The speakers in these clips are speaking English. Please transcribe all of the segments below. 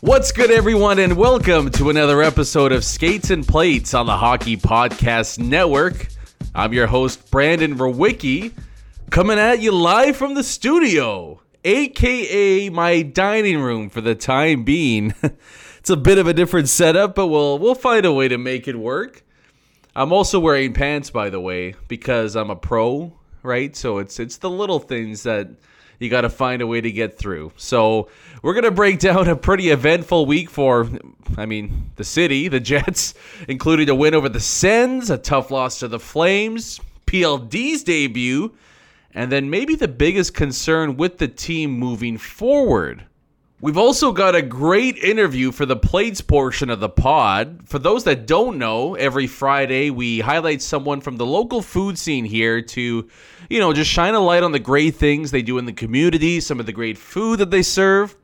What's good, everyone, and welcome to another episode of Skates and Plates on the Hockey Podcast Network. I'm your host, Brandon Rowicki, coming at you live from the studio, aka my dining room for the time being. it's a bit of a different setup, but we'll we'll find a way to make it work. I'm also wearing pants, by the way, because I'm a pro, right? So it's it's the little things that you got to find a way to get through. So we're gonna break down a pretty eventful week for, I mean, the city, the Jets, including a win over the Sens, a tough loss to the Flames, PLD's debut, and then maybe the biggest concern with the team moving forward. We've also got a great interview for the plates portion of the pod. For those that don't know, every Friday we highlight someone from the local food scene here to, you know, just shine a light on the great things they do in the community, some of the great food that they serve.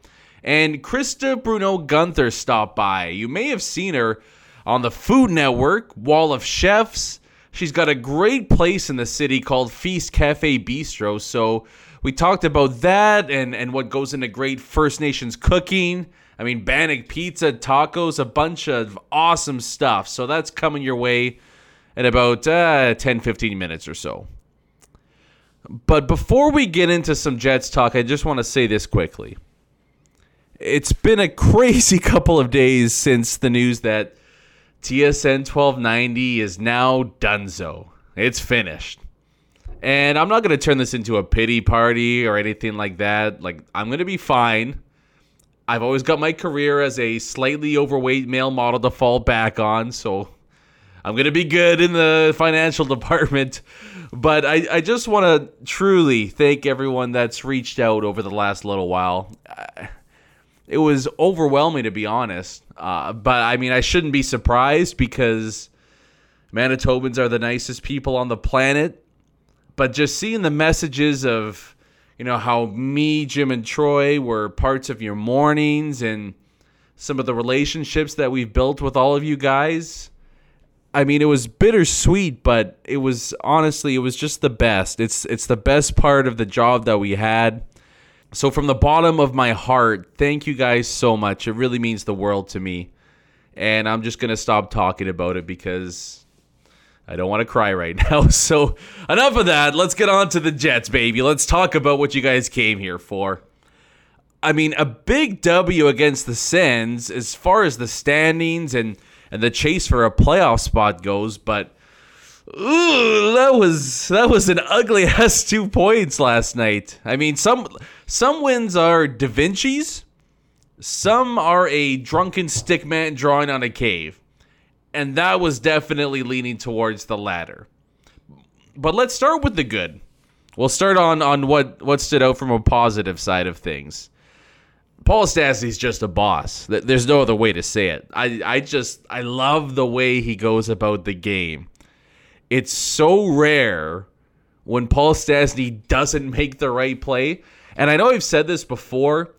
And Christa Bruneau-Guenther stopped by. You may have seen her on the Food Network, Wall of Chefs. She's got a great place in the city called Feast Cafe Bistro. So we talked about that and, and what goes into great First Nations cooking. I mean, Bannock pizza, tacos, a bunch of awesome stuff. So that's coming your way in about uh, 10, 15 minutes or so. But before we get into some Jets talk, I just want to say this quickly. It's been a crazy couple of days since the news that TSN 1290 is now donezo. It's finished. And I'm not going to turn this into a pity party or anything like that. Like, I'm going to be fine. I've always got my career as a slightly overweight male model to fall back on, so I'm going to be good in the financial department. But I, I just want to truly thank everyone that's reached out over the last little while. It was overwhelming, to be honest. Uh, but I mean, I shouldn't be surprised because Manitobans are the nicest people on the planet but just seeing the messages of you know how me jim and troy were parts of your mornings and some of the relationships that we've built with all of you guys i mean it was bittersweet but it was honestly it was just the best. It's it's the best part of the job that we had. So from the bottom of my heart thank you guys so much. It really means the world to me. And i'm just gonna stop talking about it because I don't want to cry right now. So, enough of that. Let's get on to the Jets, baby. Let's talk about what you guys came here for. I mean, a big W against the Sens as far as the standings and, and the chase for a playoff spot goes, but ooh, that was that was an ugly ass two points last night. I mean, some some wins are Da Vinci's, some are a drunken stickman drawing on a cave and that was definitely leaning towards the latter. But let's start with the good. We'll start on on what what stood out from a positive side of things. Paul Stastny's just a boss. There's no other way to say it. I I just I love the way he goes about the game. It's so rare when Paul Stastny doesn't make the right play. And I know I've said this before,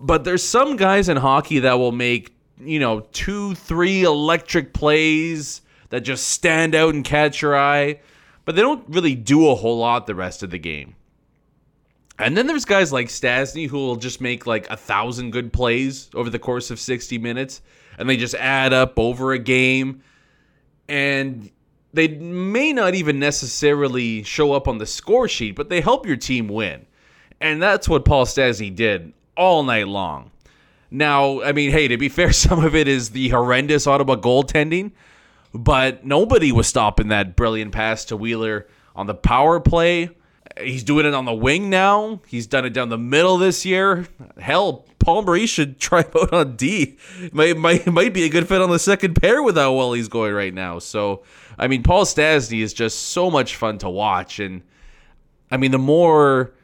but there's some guys in hockey that will make you know, two, three electric plays that just stand out and catch your eye, but they don't really do a whole lot the rest of the game. And then there's guys like Stastny who will just make like a thousand good plays over the course of 60 minutes. and they just add up over a game. And they may not even necessarily show up on the score sheet, but they help your team win. And that's what Paul Stastny did all night long. Now, I mean, hey, to be fair, some of it is the horrendous Ottawa goaltending, but nobody was stopping that brilliant pass to Wheeler on the power play. He's doing it on the wing now. He's done it down the middle this year. Hell, Paul Maurice should try out on D. Might, might, might be a good fit on the second pair with how well he's going right now. So, I mean, Paul Stastny is just so much fun to watch. And, I mean, the more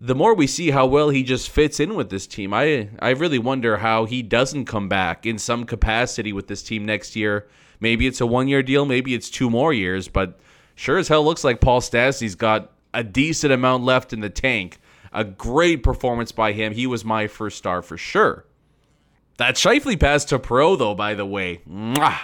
the more we see how well he just fits in with this team, I I really wonder how he doesn't come back in some capacity with this team next year. Maybe it's a one year deal, maybe it's two more years, but sure as hell looks like Paul Stastny's got a decent amount left in the tank. A great performance by him. He was my first star for sure. That Scheifele pass to Pro, though, by the way, mwah,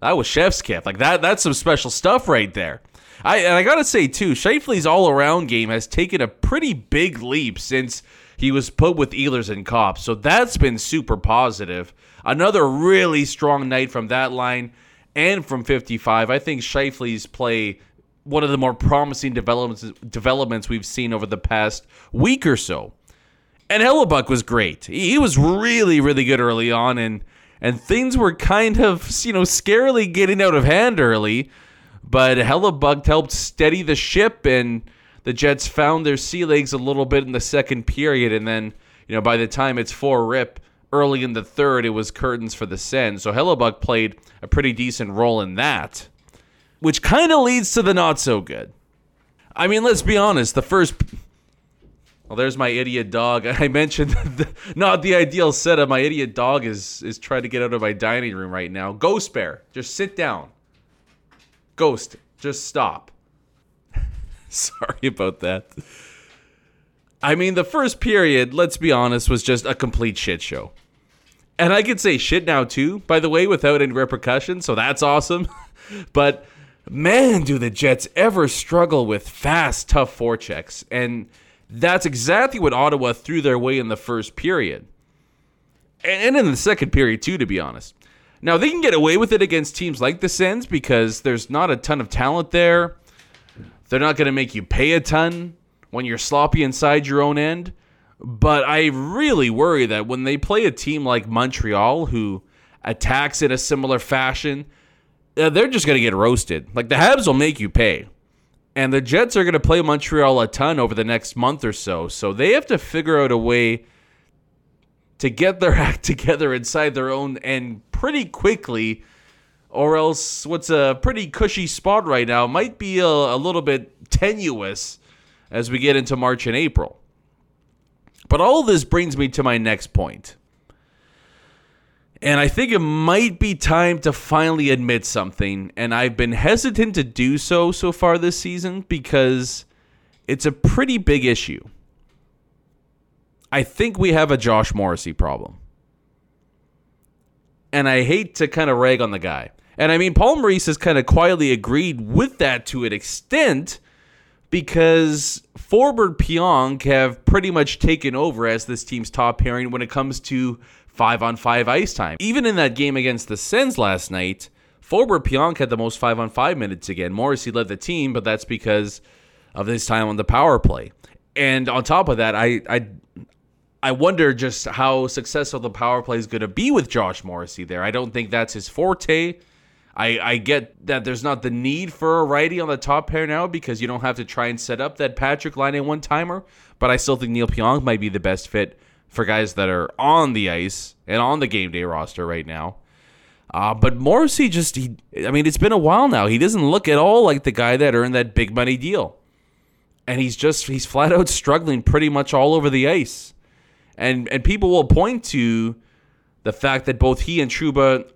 that was chef's kiss. Like that, that's some special stuff right there. I and I gotta say too, Scheifele's all around game has taken a pretty big leap since he was put with Ehlers and Cops. So that's been super positive. Another really strong night from that line and from 55. I think Scheifele's play one of the more promising developments developments we've seen over the past week or so. And Hellebuyck was great. He was really, really good early on, and and things were kind of you know scarily getting out of hand early. But Hellebuyck helped steady the ship, and the Jets found their sea legs a little bit in the second period, and then you know by the time it's four rip early in the third, it was curtains for the Sens. So Hellebuyck played a pretty decent role in that which kind of leads to the not so good. I mean, let's be honest. The first. Well, there's my idiot dog. I mentioned the, not the ideal setup. My idiot dog is is trying to get out of my dining room right now. Ghost Bear, just sit down. Ghost, just stop. Sorry about that. I mean, the first period, let's be honest, was just a complete shit show. And I could say shit now too, by the way, without any repercussions, so that's awesome. but man, do the Jets ever struggle with fast, tough forechecks. And that's exactly what Ottawa threw their way in the first period. And in the second period, too, to be honest. Now, they can get away with it against teams like the Sens because there's not a ton of talent there. They're not going to make you pay a ton when you're sloppy inside your own end. But I really worry that when they play a team like Montreal, who attacks in a similar fashion, uh, they're just going to get roasted. Like the Habs will make you pay. And the Jets are going to play Montreal a ton over the next month or so. So they have to figure out a way to get their act together inside their own end pretty quickly, or else what's a pretty cushy spot right now might be a, a little bit tenuous as we get into March and April. But all this brings me to my next point. And I think it might be time to finally admit something. And I've been hesitant to do so so far this season because it's a pretty big issue. I think we have a Josh Morrissey problem. And I hate to kind of rag on the guy. And I mean, Paul Maurice has kind of quietly agreed with that to an extent because Forbort Pionk have pretty much taken over as this team's top pairing when it comes to five on five ice time. Even in that game against the Sens last night, Forbort Pionk had the most five on five minutes again. Morrissey led the team, but that's because of his time on the power play. And on top of that, I I I wonder just how successful the power play is going to be with Josh Morrissey there. I don't think that's his forte. I, I get that there's not the need for a righty on the top pair now because you don't have to try and set up that Patrik Laine one timer, but I still think Neil Pionk might be the best fit for guys that are on the ice and on the game day roster right now. Uh, but Morrissey just, he, I mean, it's been a while now. He doesn't look at all like the guy that earned that big money deal. And he's just, he's flat out struggling pretty much all over the ice. And, and people will point to the fact that both he and Trouba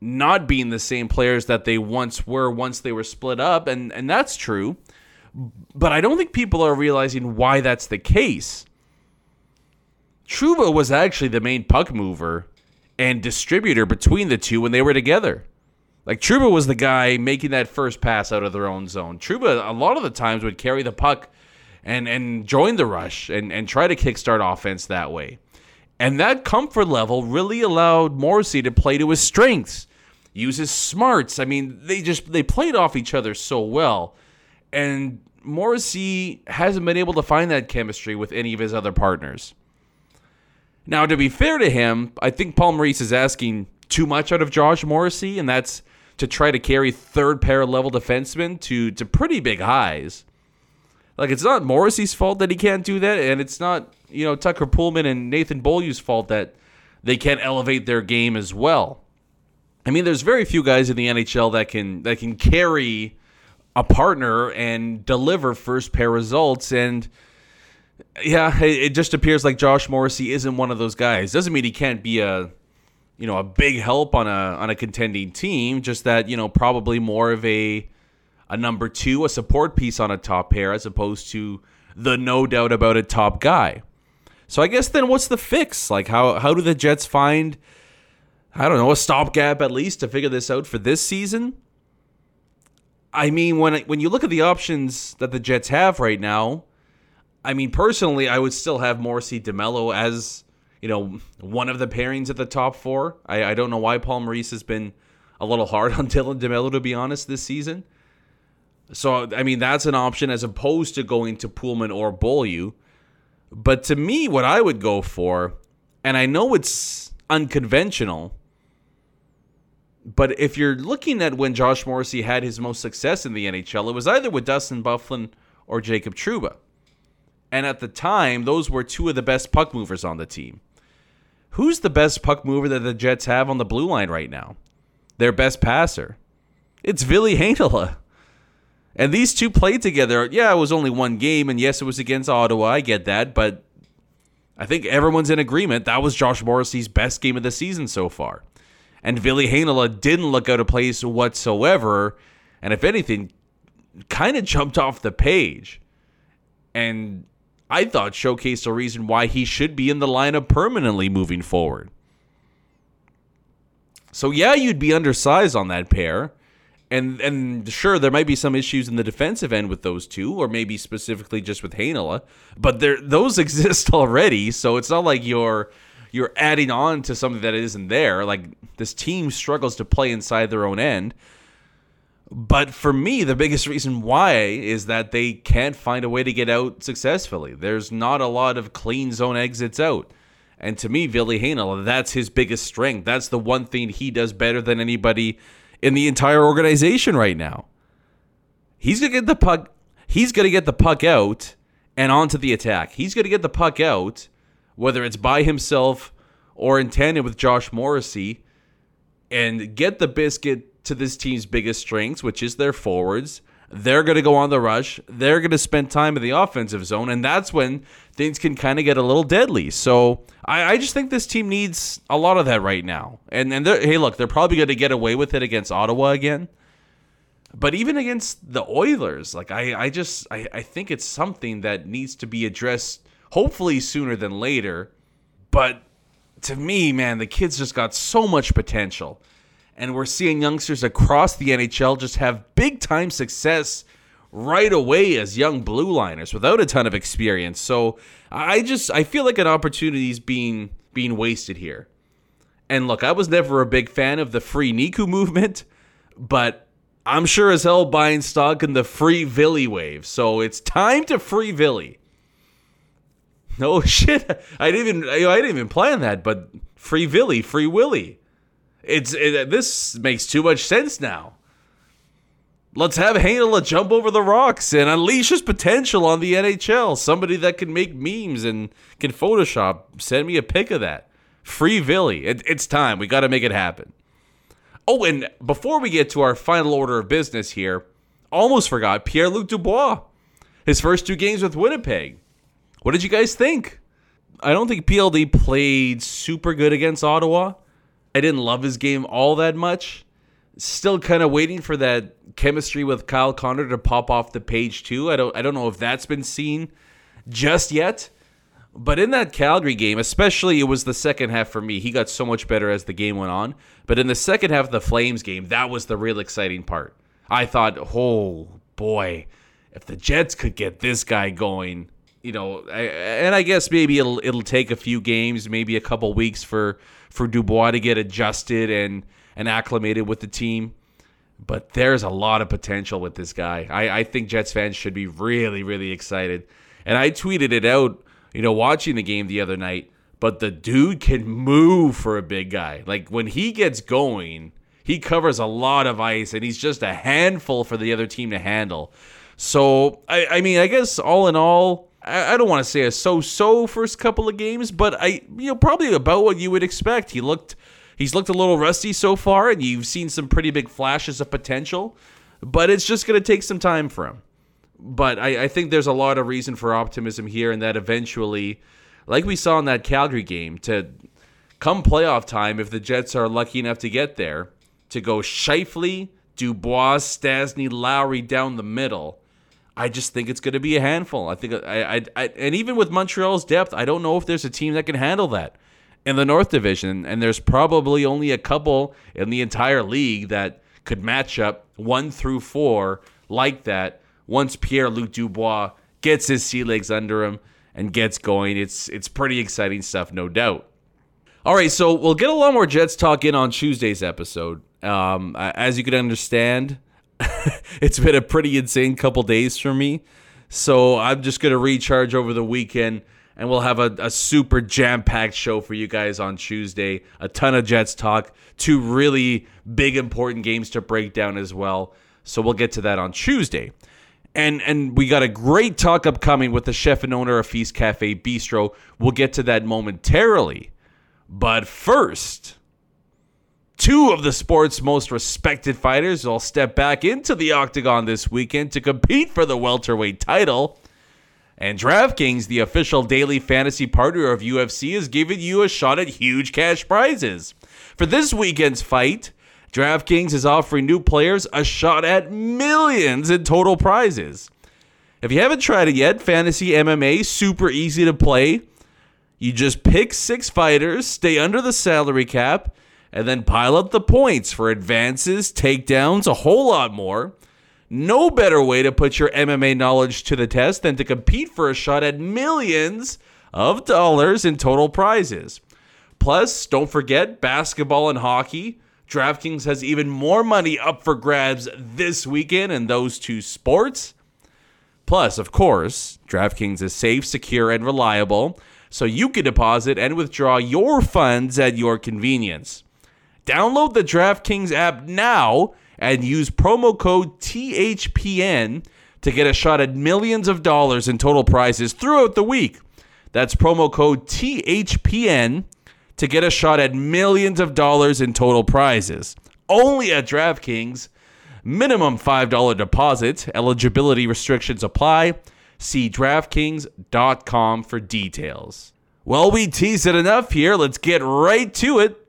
not being the same players that they once were once they were split up. And, and that's true. But I don't think people are realizing why that's the case. Trouba was actually the main puck mover and distributor between the two when they were together. Like Trouba was the guy making that first pass out of their own zone. Trouba a lot of the times would carry the puck and and join the rush and and try to kickstart offense that way. And that comfort level really allowed Morrissey to play to his strengths, use his smarts. I mean, they just they played off each other so well. And Morrissey hasn't been able to find that chemistry with any of his other partners. Now, to be fair to him, I think Paul Maurice is asking too much out of Josh Morrissey, and that's to try to carry third pair level defensemen to to pretty big highs. Like it's not Morrissey's fault that he can't do that, and it's not you know Tucker Poolman and Nathan Beaulieu's fault that they can't elevate their game as well. I mean, there's very few guys in the NHL that can that can carry a partner and deliver first pair results and yeah, it just appears like Josh Morrissey isn't one of those guys. Doesn't mean he can't be a you know, a big help on a on a contending team, just that, you know, probably more of a a number 2, a support piece on a top pair as opposed to the no doubt about it top guy. So I guess then what's the fix? Like how how do the Jets find I don't know, a stopgap at least to figure this out for this season? I mean, when when you look at the options that the Jets have right now, I mean, personally, I would still have Morrissey DeMelo as you know one of the pairings at the top four. I, I don't know why Paul Maurice has been a little hard on Dylan DeMelo to be honest this season. So I mean, that's an option as opposed to going to Poolman or Beaulieu. But to me, what I would go for, and I know it's unconventional but if you're looking at when Josh Morrissey had his most success in the NHL, it was either with Dustin Byfuglien or Jacob Trouba. And at the time, those were two of the best puck movers on the team. Who's the best puck mover that the Jets have on the blue line right now? Their best passer. It's Ville Heinola. And these two played together. Yeah, it was only one game, and yes, it was against Ottawa. I get that, but I think everyone's in agreement that was Josh Morrissey's best game of the season so far and Ville Heinola didn't look out of place whatsoever, and if anything, kind of jumped off the page. And I thought showcased a reason why he should be in the lineup permanently moving forward. So yeah, you'd be undersized on that pair. And and sure, there might be some issues in the defensive end with those two, or maybe specifically just with Heinola, but there those exist already. So it's not like you're you're adding on to something that isn't there. Like this team struggles to play inside their own end. But for me, the biggest reason why is that they can't find a way to get out successfully. There's not a lot of clean zone exits out. And to me, Ville Heinola, that's his biggest strength. That's the one thing he does better than anybody in the entire organization right now. He's gonna get the puck. He's gonna get the puck out and onto the attack. He's gonna get the puck out whether it's by himself or in tandem with Josh Morrissey, and get the biscuit to this team's biggest strengths, which is their forwards. They're going to go on the rush. They're going to spend time in the offensive zone, and that's when things can kind of get a little deadly. So I, I, just think this team needs a lot of that right now. And and hey, look, they're probably going to get away with it against Ottawa again. But even against the Oilers, like I, I just I, I think it's something that needs to be addressed hopefully sooner than later. But to me, man, the kids just got so much potential. And we're seeing youngsters across the NHL just have big time success right away as young blue liners without a ton of experience. So I just I feel like an opportunity is being being wasted here. And look, I was never a big fan of the free Niku movement, but I'm sure as hell buying stock in the free Ville wave. So it's time to free Ville. No shit. I didn't even I didn't even plan that, but Free Ville, Free Willy. It's it, this makes too much sense now. Let's have Heinola jump over the rocks and unleash his potential on the NHL. Somebody that can make memes and can Photoshop. Send me a pic of that. Free Ville. It, it's time. We got to make it happen. Oh, and before we get to our final order of business here, almost forgot Pierre Luc Dubois. His first two games with Winnipeg. What did you guys think? I don't think PLD played super good against Ottawa. I didn't love his game all that much. Still kind of waiting for that chemistry with Kyle Connor to pop off the page too. I don't I don't know if that's been seen just yet. But in that Calgary game, especially it was the second half for me. He got so much better as the game went on. But in the second half of the Flames game, that was the real exciting part. I thought, "Oh boy, if the Jets could get this guy going, you know, I, and I guess maybe it'll it'll take a few games, maybe a couple weeks for for Dubois to get adjusted and and acclimated with the team. But there's a lot of potential with this guy. I, I think Jets fans should be really, really excited. And I tweeted it out, you know, watching the game the other night. But the dude can move for a big guy. Like when he gets going, he covers a lot of ice and he's just a handful for the other team to handle. So, I, I mean, I guess all in all, I, I don't want to say a so-so first couple of games, but I, you know, probably about what you would expect. He looked, he's looked a little rusty so far, and you've seen some pretty big flashes of potential, but it's just going to take some time for him. But I, I think there's a lot of reason for optimism here, and that eventually, like we saw in that Calgary game, to come playoff time, if the Jets are lucky enough to get there, to go Scheifele, Dubois, Stastny, Lowry down the middle I just think it's going to be a handful. I think I, I, I, and even with Montreal's depth, I don't know if there's a team that can handle that in the North Division. And there's probably only a couple in the entire league that could match up one through four like that. Once Pierre Luc Dubois gets his sea legs under him and gets going, it's it's pretty exciting stuff, no doubt. All right, so we'll get a lot more Jets talk in on Tuesday's episode. Um, as you can understand, it's been a pretty insane couple days for me. So I'm just going to recharge over the weekend and we'll have a, a super jam packed show for you guys on Tuesday. A ton of Jets talk, two really big, important games to break down as well. So we'll get to that on Tuesday. And and we got a great talk upcoming with the chef and owner of Feast Cafe Bistro. We'll get to that momentarily. But first, Two of the sport's most respected fighters will step back into the octagon this weekend to compete for the welterweight title. And DraftKings, the official daily fantasy partner of UFC, is giving you a shot at huge cash prizes. For this weekend's fight, DraftKings is offering new players a shot at millions in total prizes. If you haven't tried it yet, Fantasy MMA super easy to play. You just pick six fighters, stay under the salary cap, and then pile up the points for advances, takedowns, a whole lot more. No better way to put your MMA knowledge to the test than to compete for a shot at millions of dollars in total prizes. Plus, don't forget basketball and hockey. DraftKings has even more money up for grabs this weekend in those two sports. Plus, of course, DraftKings is safe, secure, and reliable, so you can deposit and withdraw your funds at your convenience. Download the DraftKings app now and use promo code THPN to get a shot at millions of dollars in total prizes throughout the week. That's promo code THPN to get a shot at millions of dollars in total prizes. Only at DraftKings. Minimum $5 deposit. Eligibility restrictions apply. See DraftKings.com for details. Well, we teased it enough here. Let's get right to it.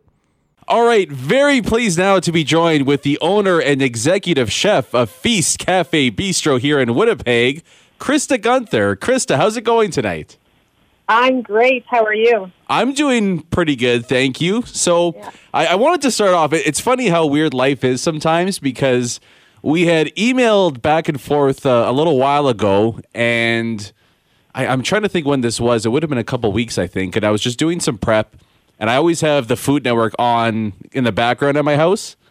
All right, very pleased now to be joined with the owner and executive chef of Feast Cafe Bistro here in Winnipeg, Christa Guenther. Christa, how's it going tonight? I'm great. How are you? I'm doing pretty good, thank you. So, yeah. I, I, wanted to start off. It's funny how weird life is sometimes because we had emailed back and forth uh, a little while ago, and I, I'm trying to think when this was. It would have been a couple weeks, I think. And I was just doing some prep and I always have the Food Network on in the background at my house.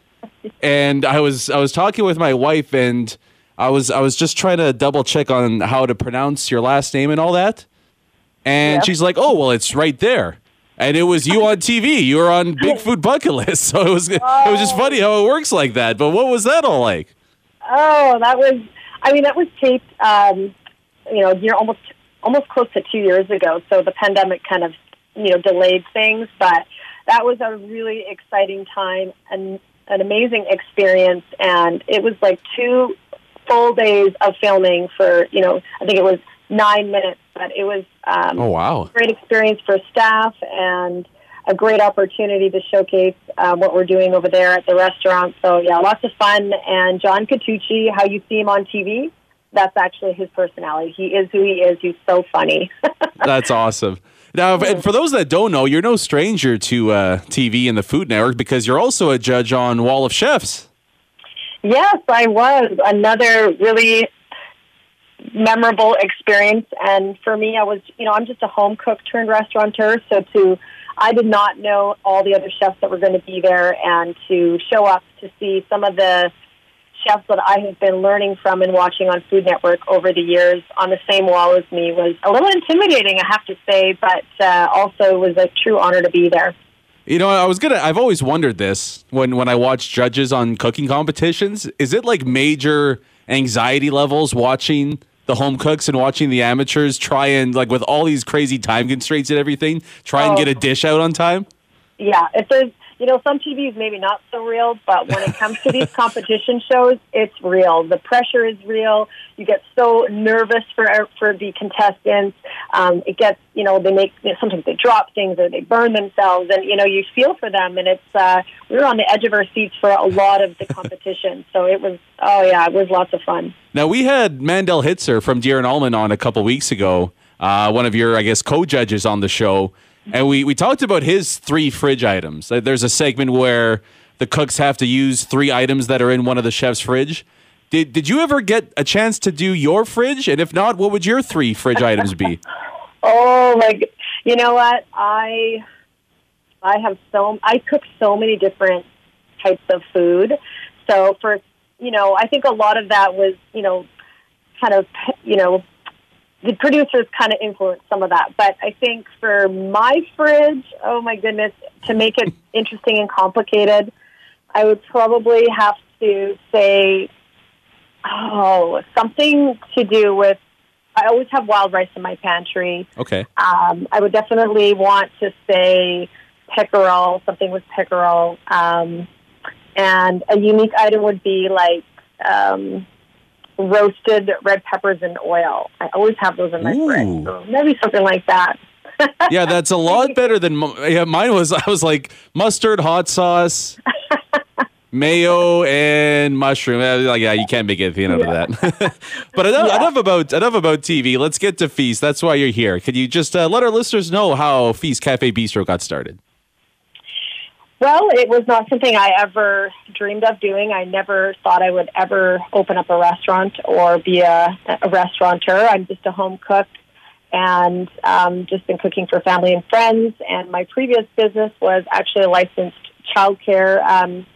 And I was I was talking with my wife, and I was I was just trying to double check on how to pronounce your last name and all that. And she's like, "Oh, well, it's right there." And it was you on TV. You were on Big Food Bucket List, so it was it was just funny how it works like that. But what was that all like? Oh, that was. I mean, that was taped. Um, you know, you're almost almost close to two years ago. So the pandemic kind of you know delayed things, but that was a really exciting time and an amazing experience. And it was like two full days of filming for you know I think it was nine minutes, but it was um, oh wow great experience for staff and a great opportunity to showcase uh, what we're doing over there at the restaurant. So yeah, lots of fun. And John Catucci, how you see him on TV, that's actually his personality. He is who he is. He's so funny. that's awesome. Now, and for those that don't know, you're no stranger to uh, TV and the Food Network because you're also a judge on Wall of Chefs. Yes, I was. Another really memorable experience. And for me, I was, you know, I'm just a home cook turned restaurateur. So to, I did not know all the other chefs that were going to be there, and to show up to see some of the chefs that I have been learning from and watching on Food Network over the years on the same wall as me was a little intimidating, I have to say, but uh, also was a true honor to be there. You know, I was gonna. I've always wondered this when when I watch judges on cooking competitions. Is it like major anxiety levels watching the home cooks and watching the amateurs try and like with all these crazy time constraints and everything, try and Oh. get a dish out on time? Yeah, if there's, you know, some TV is maybe not so real, but when it comes to these competition shows, it's real. The pressure is real. You get so nervous for for the contestants. Um, it gets, you know, they make you know, sometimes they drop things or they burn themselves, and you know, you feel for them. And it's uh, we were on the edge of our seats for a lot of the competition, so it was, oh yeah, it was lots of fun. Now we had Mandel Hitzer from Deer and Almond on a couple weeks ago, uh, one of your, I guess, co-judges on the show, and we we talked about his three fridge items. There's a segment where the cooks have to use three items that are in one of the chef's fridge. Did did you ever get a chance to do your fridge? And if not, what would your three fridge items be? Oh g- You know what? I I have so I cook so many different types of food. So for you know, I think a lot of that was you know, kind of you know, the producers kind of influenced some of that. But I think for my fridge, oh my goodness, to make it interesting and complicated, I would probably have to say, oh, something to do with. I always have wild rice in my pantry. Okay. Um, I would definitely want to say pickerel, something with pickerel. Um, and a unique item would be like um, roasted red peppers in oil. I always have those in my Ooh. fridge. So maybe something like that. Yeah, that's a lot better than yeah. Mine was I was like mustard, hot sauce, mayo, and mushroom. Like yeah, you can't make anything out of that. but enough, Yeah. enough about enough about TV. Let's get to Feast. That's why you're here. Could you just uh, let our listeners know how Feast Cafe Bistro got started? Well, it was not something I ever dreamed of doing. I never thought I would ever open up a restaurant or be a, a restaurateur. I'm just a home cook and um, just been cooking for family and friends. And my previous business was actually a licensed childcare um,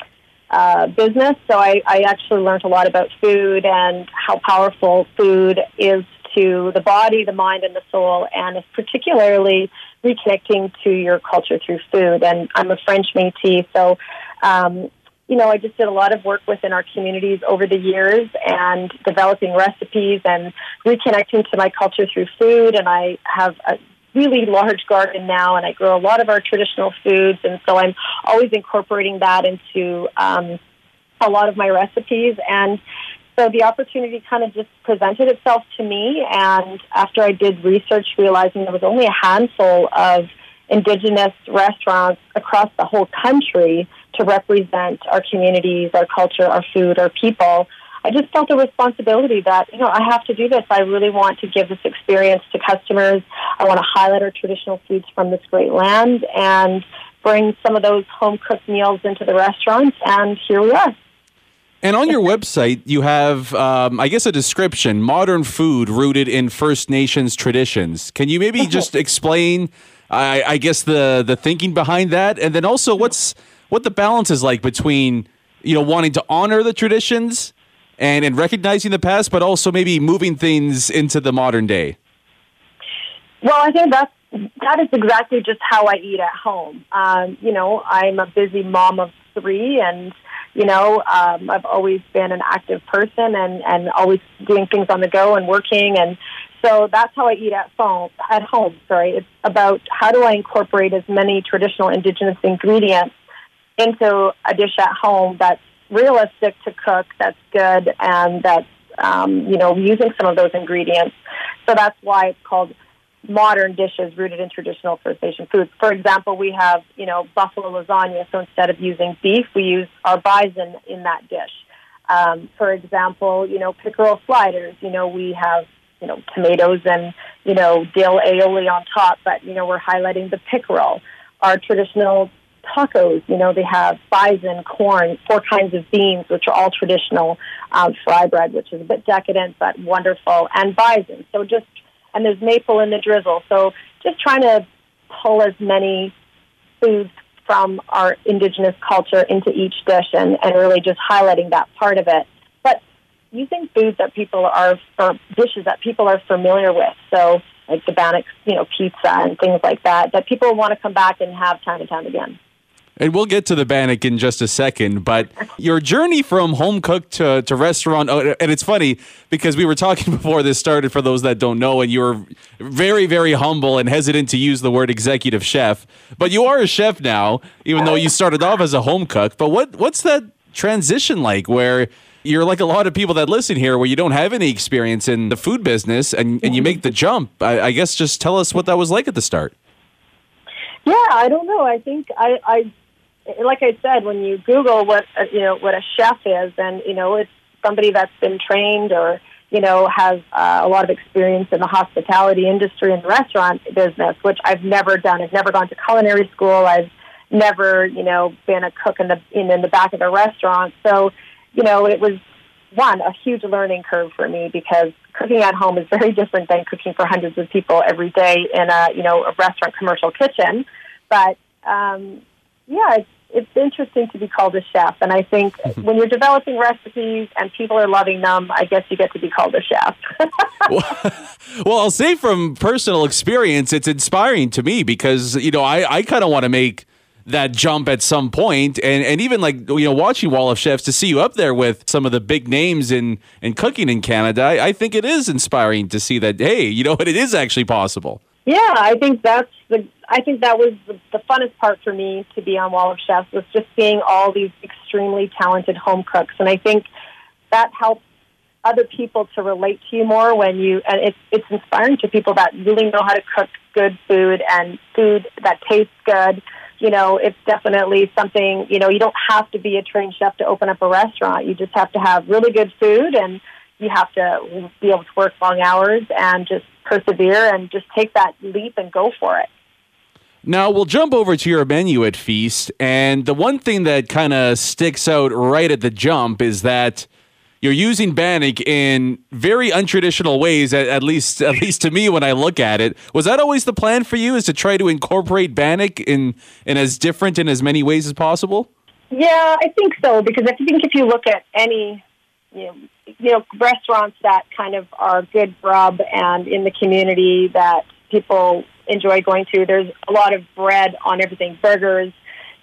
uh, business. So I, I actually learned a lot about food and how powerful food is to the body, the mind, and the soul, and it's particularly reconnecting to your culture through food. And I'm a French Métis, so um, you know, I just did a lot of work within our communities over the years and developing recipes and reconnecting to my culture through food. And I have a really large garden now, and I grow a lot of our traditional foods. And so I'm always incorporating that into um, a lot of my recipes. And so the opportunity kind of just presented itself to me. And after I did research, realizing there was only a handful of indigenous restaurants across the whole country to represent our communities, our culture, our food, our people. I just felt a responsibility that, you know, I have to do this. I really want to give this experience to customers. I want to highlight our traditional foods from this great land and bring some of those home cooked meals into the restaurants. And here we are. And on your website, you have, um, I guess, a description: modern food rooted in First Nations traditions. Can you maybe just explain, I, I guess, the the thinking behind that, and then also what's what the balance is like between you know wanting to honor the traditions and and recognizing the past, but also maybe moving things into the modern day. Well, I think that's that is exactly just how I eat at home. Um, you know, I'm a busy mom of three, and you know, um, I've always been an active person and and always doing things on the go and working, and so that's how I eat at home. At home, sorry, it's about how do I incorporate as many traditional Indigenous ingredients into a dish at home that's realistic to cook, that's good, and that's um, you know using some of those ingredients. So that's why it's called modern dishes rooted in traditional First Nation foods. For example, we have, you know, buffalo lasagna. So instead of using beef, we use our bison in that dish. Um, for example, you know, pickerel sliders. You know, we have, you know, tomatoes and, you know, dill aioli on top, but, you know, we're highlighting the pickerel. Our traditional tacos. You know, they have bison, corn, four kinds of beans, which are all traditional. Um, fry bread, which is a bit decadent but wonderful, and bison. So just and there's maple in the drizzle. So just trying to pull as many foods from our indigenous culture into each dish and, and really just highlighting that part of it. But using foods that people are, or dishes that people are familiar with. So like the Bannock, you know, pizza and things like that, that people want to come back and have time and time again. And we'll get to the Bannock in just a second, but your journey from home cook to, to restaurant, oh, and it's funny because we were talking before this started for those that don't know, and you were very, very humble and hesitant to use the word executive chef, but you are a chef now, even though you started off as a home cook. But what what's that transition like where you're like a lot of people that listen here where you don't have any experience in the food business and, and you make the jump? I, I guess just tell us what that was like at the start. Yeah, I don't know. I think I, I like I said, when you Google what uh, you know what a chef is, and you know it's somebody that's been trained or you know has uh, a lot of experience in the hospitality industry and the restaurant business, which I've never done. I've never gone to culinary school. I've never you know been a cook in the in, in the back of a restaurant. So you know it was one a huge learning curve for me because cooking at home is very different than cooking for hundreds of people every day in a you know a restaurant commercial kitchen. But um, yeah, it's it's interesting to be called a chef. And I think when you're developing recipes and people are loving them, I guess you get to be called a chef. well, I'll say from personal experience, it's inspiring to me because, you know, I, I kind of want to make that jump at some point and and even like you know watching wall of chefs to see you up there with some of the big names in in cooking in canada I, I think it is inspiring to see that hey you know what it is actually possible yeah, I think that's the. I think that was the, the funnest part for me to be on Wall of Chefs was just seeing all these extremely talented home cooks, and I think that helps other people to relate to you more when you. And it's it's inspiring to people that really know how to cook good food and food that tastes good. You know, it's definitely something. You know, you don't have to be a trained chef to open up a restaurant. You just have to have really good food and you have to be able to work long hours and just persevere and just take that leap and go for it. Now we'll jump over to your menu at Feast, and the one thing that kind of sticks out right at the jump is that you're using Bannock in very untraditional ways. At, at least, at least to me, when I look at it, was that always the plan for you? Is to try to incorporate Bannock in in as different in as many ways as possible? Yeah, I think so. Because I think if you look at any you know, you know, restaurants that kind of are good grub and in the community that people enjoy going to. There's a lot of bread on everything, burgers,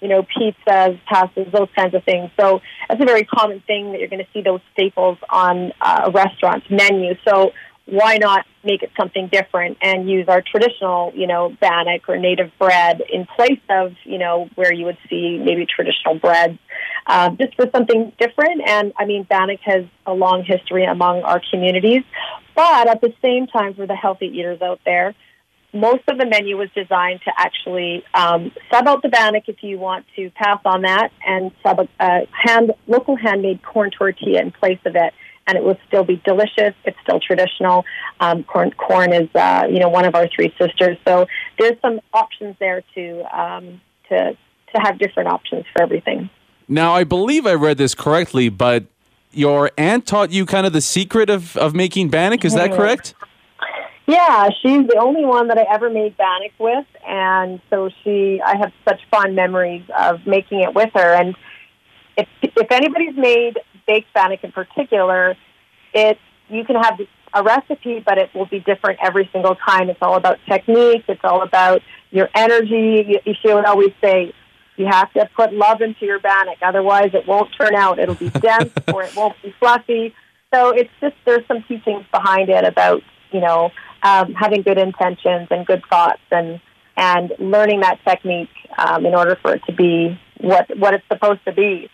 you know, pizzas, pastas, those kinds of things. So that's a very common thing that you're going to see those staples on uh, a restaurant's menu. So why not make it something different and use our traditional, you know, bannock or native bread in place of, you know, where you would see maybe traditional breads, um, just for something different. And I mean, bannock has a long history among our communities, but at the same time, for the healthy eaters out there, most of the menu was designed to actually um, sub out the bannock if you want to pass on that, and sub a uh, hand local handmade corn tortilla in place of it and it will still be delicious. It's still traditional. Um, corn, corn is, uh, you know, one of our three sisters. So there's some options there to um, to to have different options for everything. Now, I believe I read this correctly, but your aunt taught you kind of the secret of, of making bannock. Is that correct? Yeah, she's the only one that I ever made bannock with, and so she, I have such fond memories of making it with her. And if if anybody's made baked bannock in particular, it you can have a recipe, but it will be different every single time. It's all about technique. It's all about your energy. You, she would always say, you have to put love into your bannock, otherwise it won't turn out. It'll be dense or it won't be fluffy. So it's just there's some teachings behind it about you know um, having good intentions and good thoughts and and learning that technique um, in order for it to be what what it's supposed to be.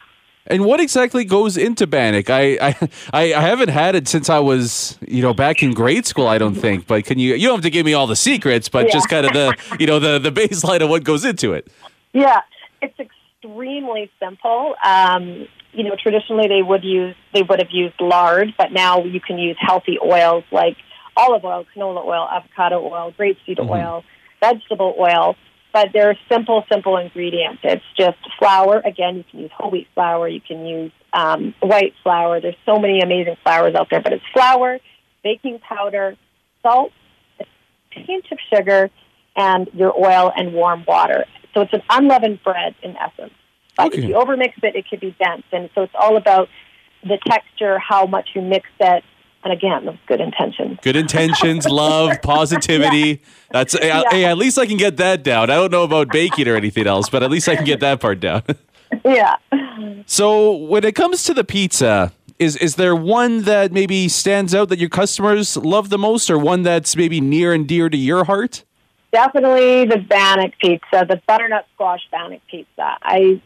And what exactly goes into Bannock? I, I I haven't had it since I was you know back in grade school. I don't think. But can you you don't have to give me all the secrets, but yeah. just kind of the you know the the baseline of what goes into it. Yeah, it's extremely simple. Um, you know, traditionally they would use they would have used lard, but now you can use healthy oils like olive oil, canola oil, avocado oil, grapeseed mm-hmm. oil, vegetable oil but they're simple, simple ingredients. It's just flour. Again, you can use whole wheat flour. You can use um, white flour. There's so many amazing flours out there, but it's flour, baking powder, salt, a pinch of sugar, and your oil and warm water. So it's an unleavened bread in essence. But Okay. if you overmix it, it could be dense. And so it's all about the texture, how much you mix it, and again, good intentions. Good intentions, love, positivity. That's Yeah. hey, at least I can get that down. I don't know about baking or anything else, but at least I can get that part down. yeah. so, when it comes to the pizza, is is there one that maybe stands out that your customers love the most, or one that's maybe near and dear to your heart? Definitely the Bannock pizza, the butternut squash Bannock pizza. I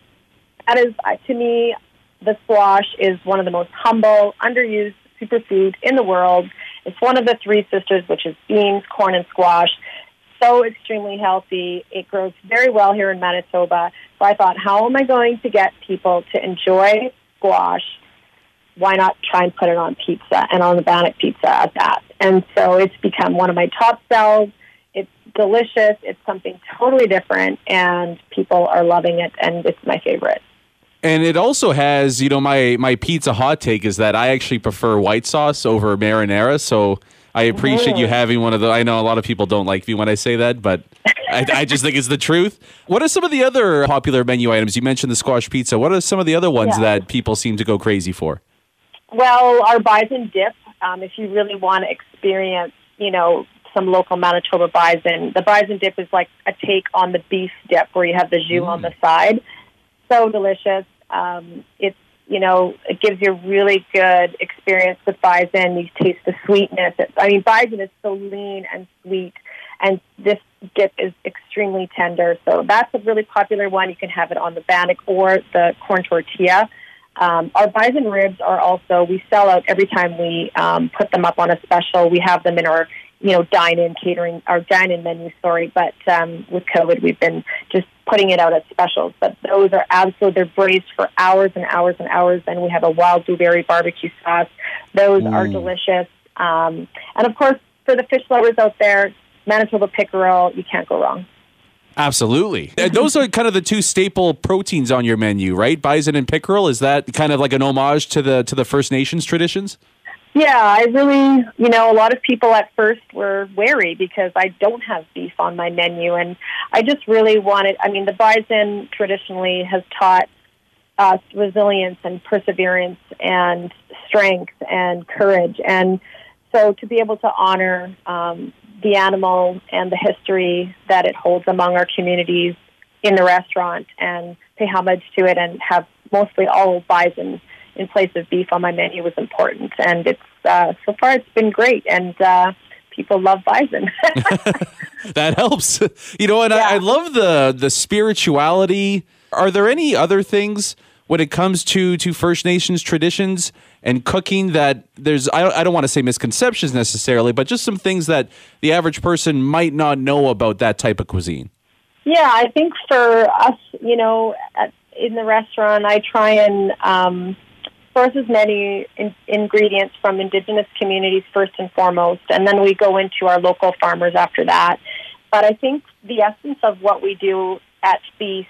that is to me the squash is one of the most humble, underused superfood in the world. It's one of the three sisters, which is beans, corn, and squash. So extremely healthy. It grows very well here in Manitoba. So I thought, how am I going to get people to enjoy squash? Why not try and put it on pizza and on the Bannock pizza at that? And so it's become one of my top sells. It's delicious. It's something totally different, and people are loving it, and it's my favorite. And it also has, you know, my my pizza hot take is that I actually prefer white sauce over marinara. So I appreciate you having one of the. I know a lot of people don't like me when I say that, but I, I just think it's the truth. What are some of the other popular menu items? You mentioned the squash pizza. What are some of the other ones Yeah. that people seem to go crazy for? Well, our bison dip, um, if you really want to experience, you know, some local Manitoba bison, the bison dip is like a take on the beef dip where you have the jus on the side. So delicious. Um, it's, you know, it gives you a really good experience with bison. You taste the sweetness. I mean, bison is so lean and sweet, and this dip is extremely tender. So that's a really popular one. You can have it on the bannock or the corn tortilla. Um, our bison ribs are also we sell out every time we um, put them up on a special. We have them in our you know dine-in catering, our dine-in menu. Sorry, but um, with COVID, we've been just putting it out as specials. But those are absolute. They're braised for hours and hours and hours, and we have a wild blueberry barbecue sauce. Those are delicious. Um, and of course, for the fish lovers out there, Manitoba pickerel, you can't go wrong. Absolutely. Those are kind of the two staple proteins on your menu, right? Bison and pickerel. Is that kind of like an homage to the to the First Nations traditions? Yeah, I really, you know, a lot of people at first were wary because I don't have beef on my menu. And I just really wanted, I mean, the bison traditionally has taught us resilience and perseverance and strength and courage. And so to be able to honor um, the animal and the history that it holds among our communities in the restaurant and pay homage to it and have mostly all bison in place of beef on my menu was important. And it's uh, so far it's been great, and uh, people love bison. that helps. You know, and I, I love the the spirituality. Are there any other things when it comes to to First Nations traditions and cooking that there's I don't, I don't want to say misconceptions necessarily, but just some things that the average person might not know about that type of cuisine? Yeah, I think for us, you know, in the restaurant, I try and um, source as many in, ingredients from indigenous communities first and foremost, and then we go into our local farmers after that. But I think the essence of what we do at Feast,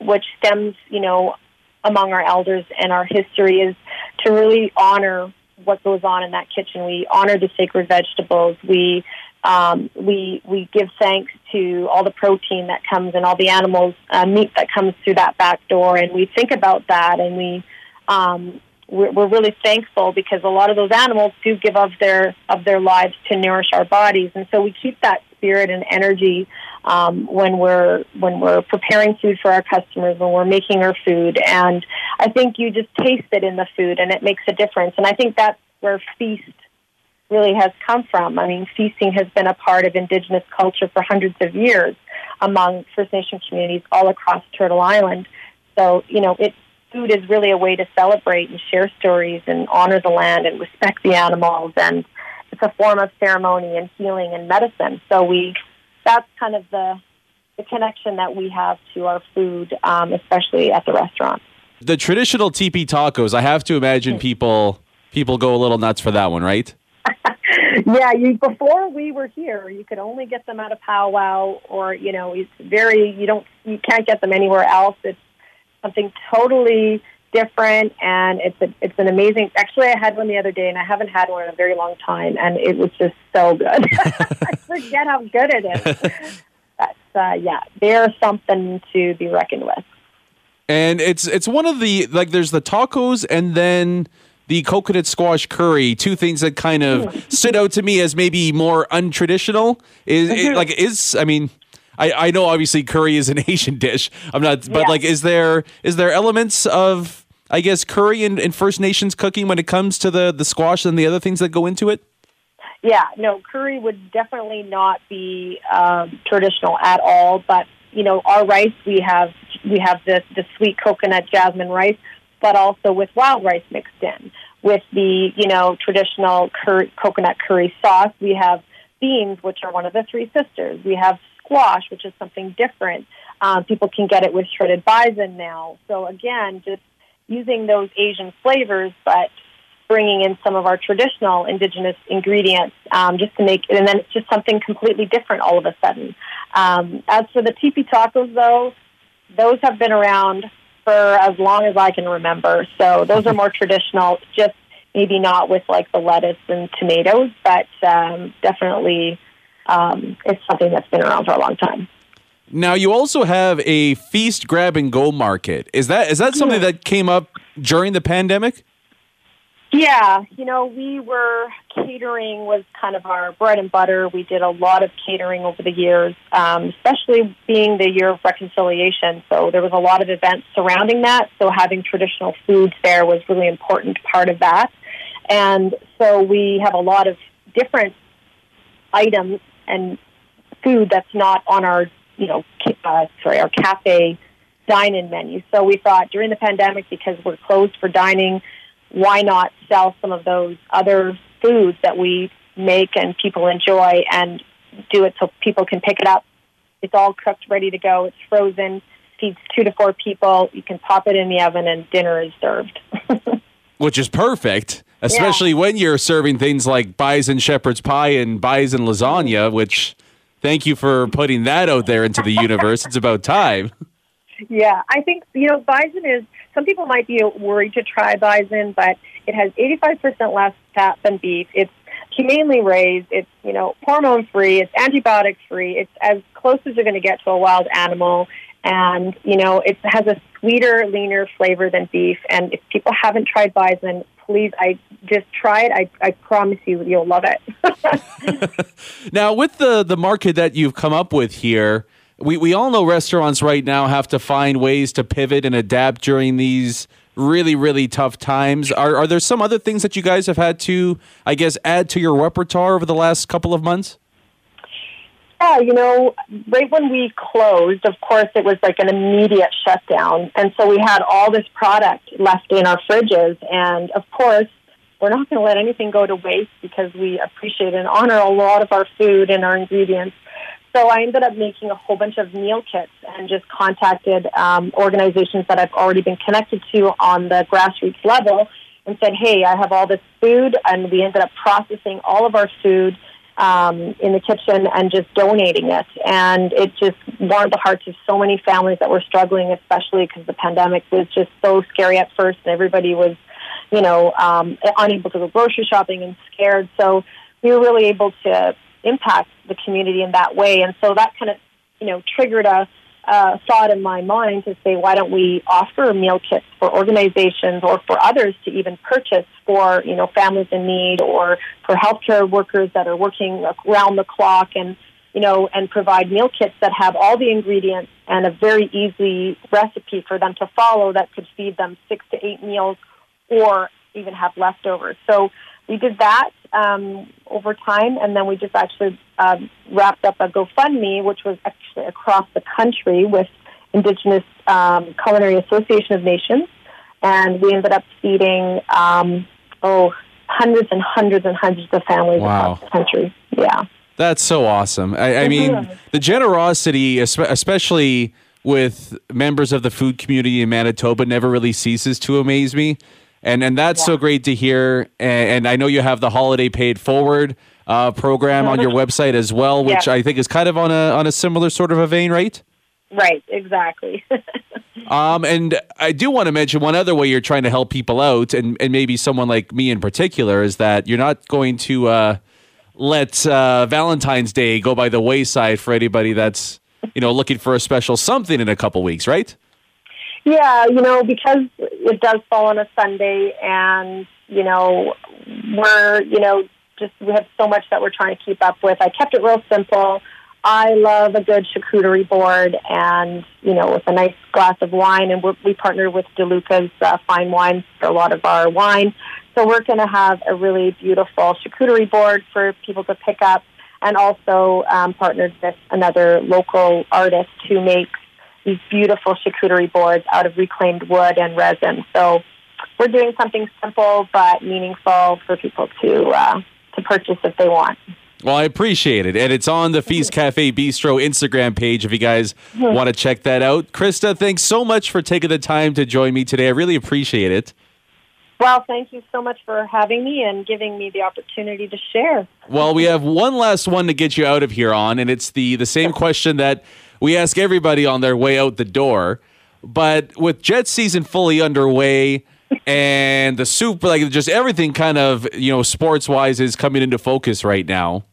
which stems, you know, among our elders and our history, is to really honor what goes on in that kitchen. We honor the sacred vegetables. We um, we we give thanks to all the protein that comes and all the animals uh, meat that comes through that back door, and we think about that, and we um, we're, we're really thankful because a lot of those animals do give of their of their lives to nourish our bodies, and so we keep that spirit and energy um, when we're when we're preparing food for our customers, when we're making our food, and I think you just taste it in the food, and it makes a difference, and I think that's where feast really has come from. I mean, feasting has been a part of Indigenous culture for hundreds of years among First Nation communities all across Turtle Island. So, you know, it food is really a way to celebrate and share stories and honor the land and respect the animals and it's a form of ceremony and healing and medicine. So we that's kind of the the connection that we have to our food, um, especially at the restaurant. The traditional teepee tacos, I have to imagine people people go a little nuts for that one, right? yeah, you before we were here, you could only get them at a powwow, or you know, it's very you don't you can't get them anywhere else. It's something totally different, and it's a, it's an amazing. Actually, I had one the other day, and I haven't had one in a very long time, and it was just so good. I forget how good it is. But uh, yeah, they're something to be reckoned with. And it's it's one of the like there's the tacos and then the coconut squash curry, two things that kind of stood out to me as maybe more untraditional. Is it, like is I mean, I, I know obviously curry is an Asian dish. I'm not, but Yeah. like, is there is there elements of I guess curry in, in First Nations cooking when it comes to the the squash and the other things that go into it? Yeah, no, curry would definitely not be um, traditional at all. But you know, our rice we have we have the the sweet coconut jasmine rice, but also with wild rice mixed in. With the you know traditional curry, coconut curry sauce, we have beans, which are one of the three sisters. We have squash, which is something different. Um, people can get it with shredded bison now. So again, just using those Asian flavors, but bringing in some of our traditional indigenous ingredients um, just to make it, and then it's just something completely different all of a sudden. Um, as for the teepee tacos, though, those have been around for as long as I can remember. So those are more traditional, just maybe not with like the lettuce and tomatoes, but um, definitely um, it's something that's been around for a long time. Now you also have a feast grab and go market. Is that is that something that came up during the pandemic? Yeah, you know, we were catering was kind of our bread and butter. We did a lot of catering over the years, um, especially being the year of reconciliation. So there was a lot of events surrounding that. So having traditional foods there was really important part of that. And so we have a lot of different items and food that's not on our, you know, uh, sorry, our cafe dine-in menu. So we thought during the pandemic, because we're closed for dining, why not sell some of those other foods that we make and people enjoy and do it so people can pick it up. It's all cooked, ready to go. It's frozen, feeds two to four people. You can pop it in the oven and dinner is served. Which is perfect, especially when you're serving things like bison shepherd's pie and bison lasagna, which thank you for putting that out there into the universe. It's about time. Yeah, I think you know bison is. Some people might be worried to try bison, but it has 85% less fat than beef. It's humanely raised. It's you know hormone free. It's antibiotic free. It's as close as you're going to get to a wild animal, and you know it has a sweeter, leaner flavor than beef. And if people haven't tried bison, please, I just try it. I I promise you, you'll love it. Now, with the the market that you've come up with here, we, we all know restaurants right now have to find ways to pivot and adapt during these really, really tough times. Are, are there some other things that you guys have had to, I guess, add to your repertoire over the last couple of months? Yeah, you know, right when we closed, of course, it was like an immediate shutdown. And so we had all this product left in our fridges. And of course, we're not going to let anything go to waste because we appreciate and honor a lot of our food and our ingredients. So I ended up making a whole bunch of meal kits and just contacted um, organizations that I've already been connected to on the grassroots level and said, hey, I have all this food. And we ended up processing all of our food um, in the kitchen and just donating it. And it just warmed the hearts of so many families that were struggling, especially because the pandemic was just so scary at first and everybody was, you know, um, unable to go grocery shopping and scared. So we were really able to impact the community in that way. And so that kind of, you know, triggered a, a thought in my mind to say, why don't we offer meal kits for organizations or for others to even purchase for, you know, families in need or for healthcare workers that are working around the clock and, you know, and provide meal kits that have all the ingredients and a very easy recipe for them to follow that could feed them six to eight meals or even have leftovers. So we did that um, over time, and then we just actually um, wrapped up a GoFundMe, which was actually across the country with Indigenous um, Culinary Association of Nations, and we ended up feeding um, oh hundreds and hundreds and hundreds of families Wow. across the country. Yeah. That's so awesome. I, I mean, the generosity, especially with members of the food community in Manitoba, never really ceases to amaze me. And and that's so great to hear. And, and I know you have the holiday paid forward. uh, program on your website as well, which Yeah. I think is kind of on a on a similar sort of a vein, right? Right, exactly. Um, and I do want to mention one other way you're trying to help people out, and, and maybe someone like me in particular, is that you're not going to uh, let uh, Valentine's Day go by the wayside for anybody that's you know looking for a special something in a couple weeks, right? Yeah, you know, because it does fall on a Sunday and, you know, we're, you know, just we have so much that we're trying to keep up with. I kept it real simple. I love a good charcuterie board and, you know, with a nice glass of wine. And we're, we partnered with DeLuca's uh, Fine Wines for a lot of our wine. So we're going to have a really beautiful charcuterie board for people to pick up and also um, partnered with another local artist who makes these beautiful charcuterie boards out of reclaimed wood and resin. So we're doing something simple but meaningful for people to uh, to purchase if they want. Well, I appreciate it. And it's on the Feast Cafe Bistro Instagram page if you guys Hmm. want to check that out. Christa, thanks so much for taking the time to join me today. I really appreciate it. Well, thank you so much for having me and giving me the opportunity to share. Well, we have one last one to get you out of here on, and it's the the same question that we ask everybody on their way out the door. But with jet season fully underway and the super like just everything kind of, you know, sports wise is coming into focus right now.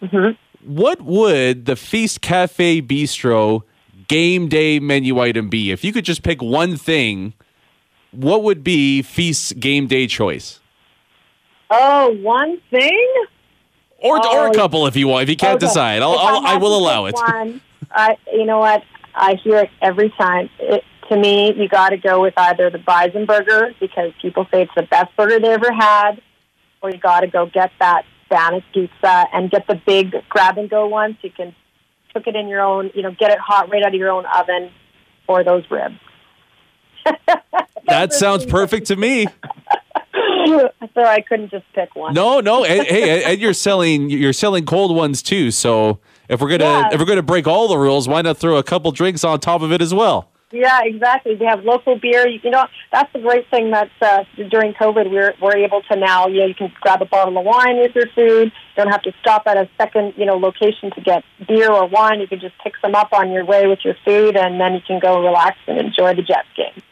Mm-hmm. What would the Feast Cafe Bistro game day menu item be? If you could just pick one thing, what would be Feast's game day choice? Oh, one thing? Or, or Oh, a couple if you want. If you can't Okay. decide, I'll, I'll, I will allow it. One, I, you know what? I hear it every time. It, to me, you got to go with either the Bison burger because people say it's the best burger they ever had, or you got to go get that Spanish pizza and get the big grab and go ones. so you can cook it in your own, you know, get it hot right out of your own oven or those ribs. That sounds perfect to me. so I couldn't just pick one. No, no, and, hey, and you're selling you're selling cold ones too. So if we're gonna Yeah. if we're gonna break all the rules, why not throw a couple drinks on top of it as well? Yeah, exactly. We have local beer. You, you know, that's the great thing that uh, during COVID we're we're able to now. You know, you can grab a bottle of wine with your food. You don't have to stop at a second, you know, location to get beer or wine. You can just pick some up on your way with your food, and then you can go relax and enjoy the Jets game.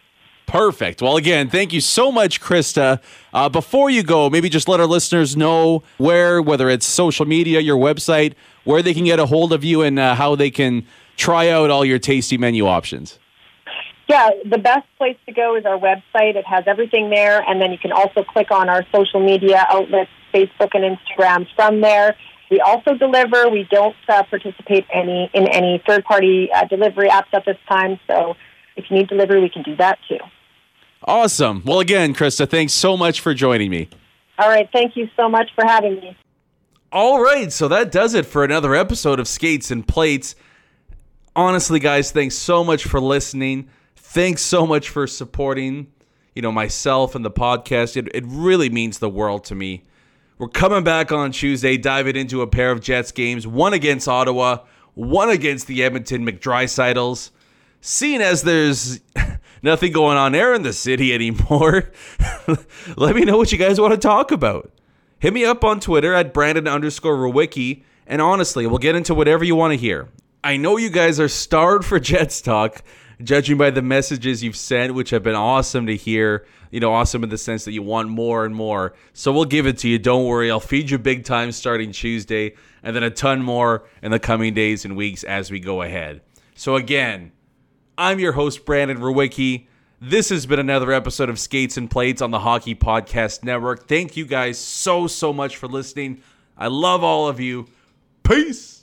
Perfect. Well, again, thank you so much, Christa. Uh, before you go, maybe just let our listeners know where, whether it's social media, your website, where they can get a hold of you, and uh, how they can try out all your tasty menu options. Yeah, the best place to go is our website. It has everything there, and then you can also click on our social media outlets, Facebook and Instagram. From there, we also deliver. We don't uh, participate any in any third-party uh, delivery apps at this time. So, if you need delivery, we can do that too. Awesome. Well, again, Christa, thanks so much for joining me. All right, thank you so much for having me. All right, so that does it for another episode of Skates and Plates. Honestly, guys, thanks so much for listening. Thanks so much for supporting, you know, myself and the podcast. It, it really means the world to me. We're coming back on Tuesday, diving into a pair of Jets games, one against Ottawa, one against the Edmonton McDraisaitls. Seeing as there's nothing going on there in the city anymore, let me know what you guys want to talk about. Hit me up on Twitter at Brandon underscore Rewicki, and honestly, we'll get into whatever you want to hear. I know you guys are starved for Jets talk, judging by the messages you've sent, which have been awesome to hear. You know, awesome in the sense that you want more and more. So we'll give it to you. Don't worry. I'll feed you big time starting Tuesday, and then a ton more in the coming days and weeks as we go ahead. So again, I'm your host, Brandon Rewicki. This has been another episode of Skates and Plates on the Hockey Podcast Network. Thank you guys so, so much for listening. I love all of you. Peace.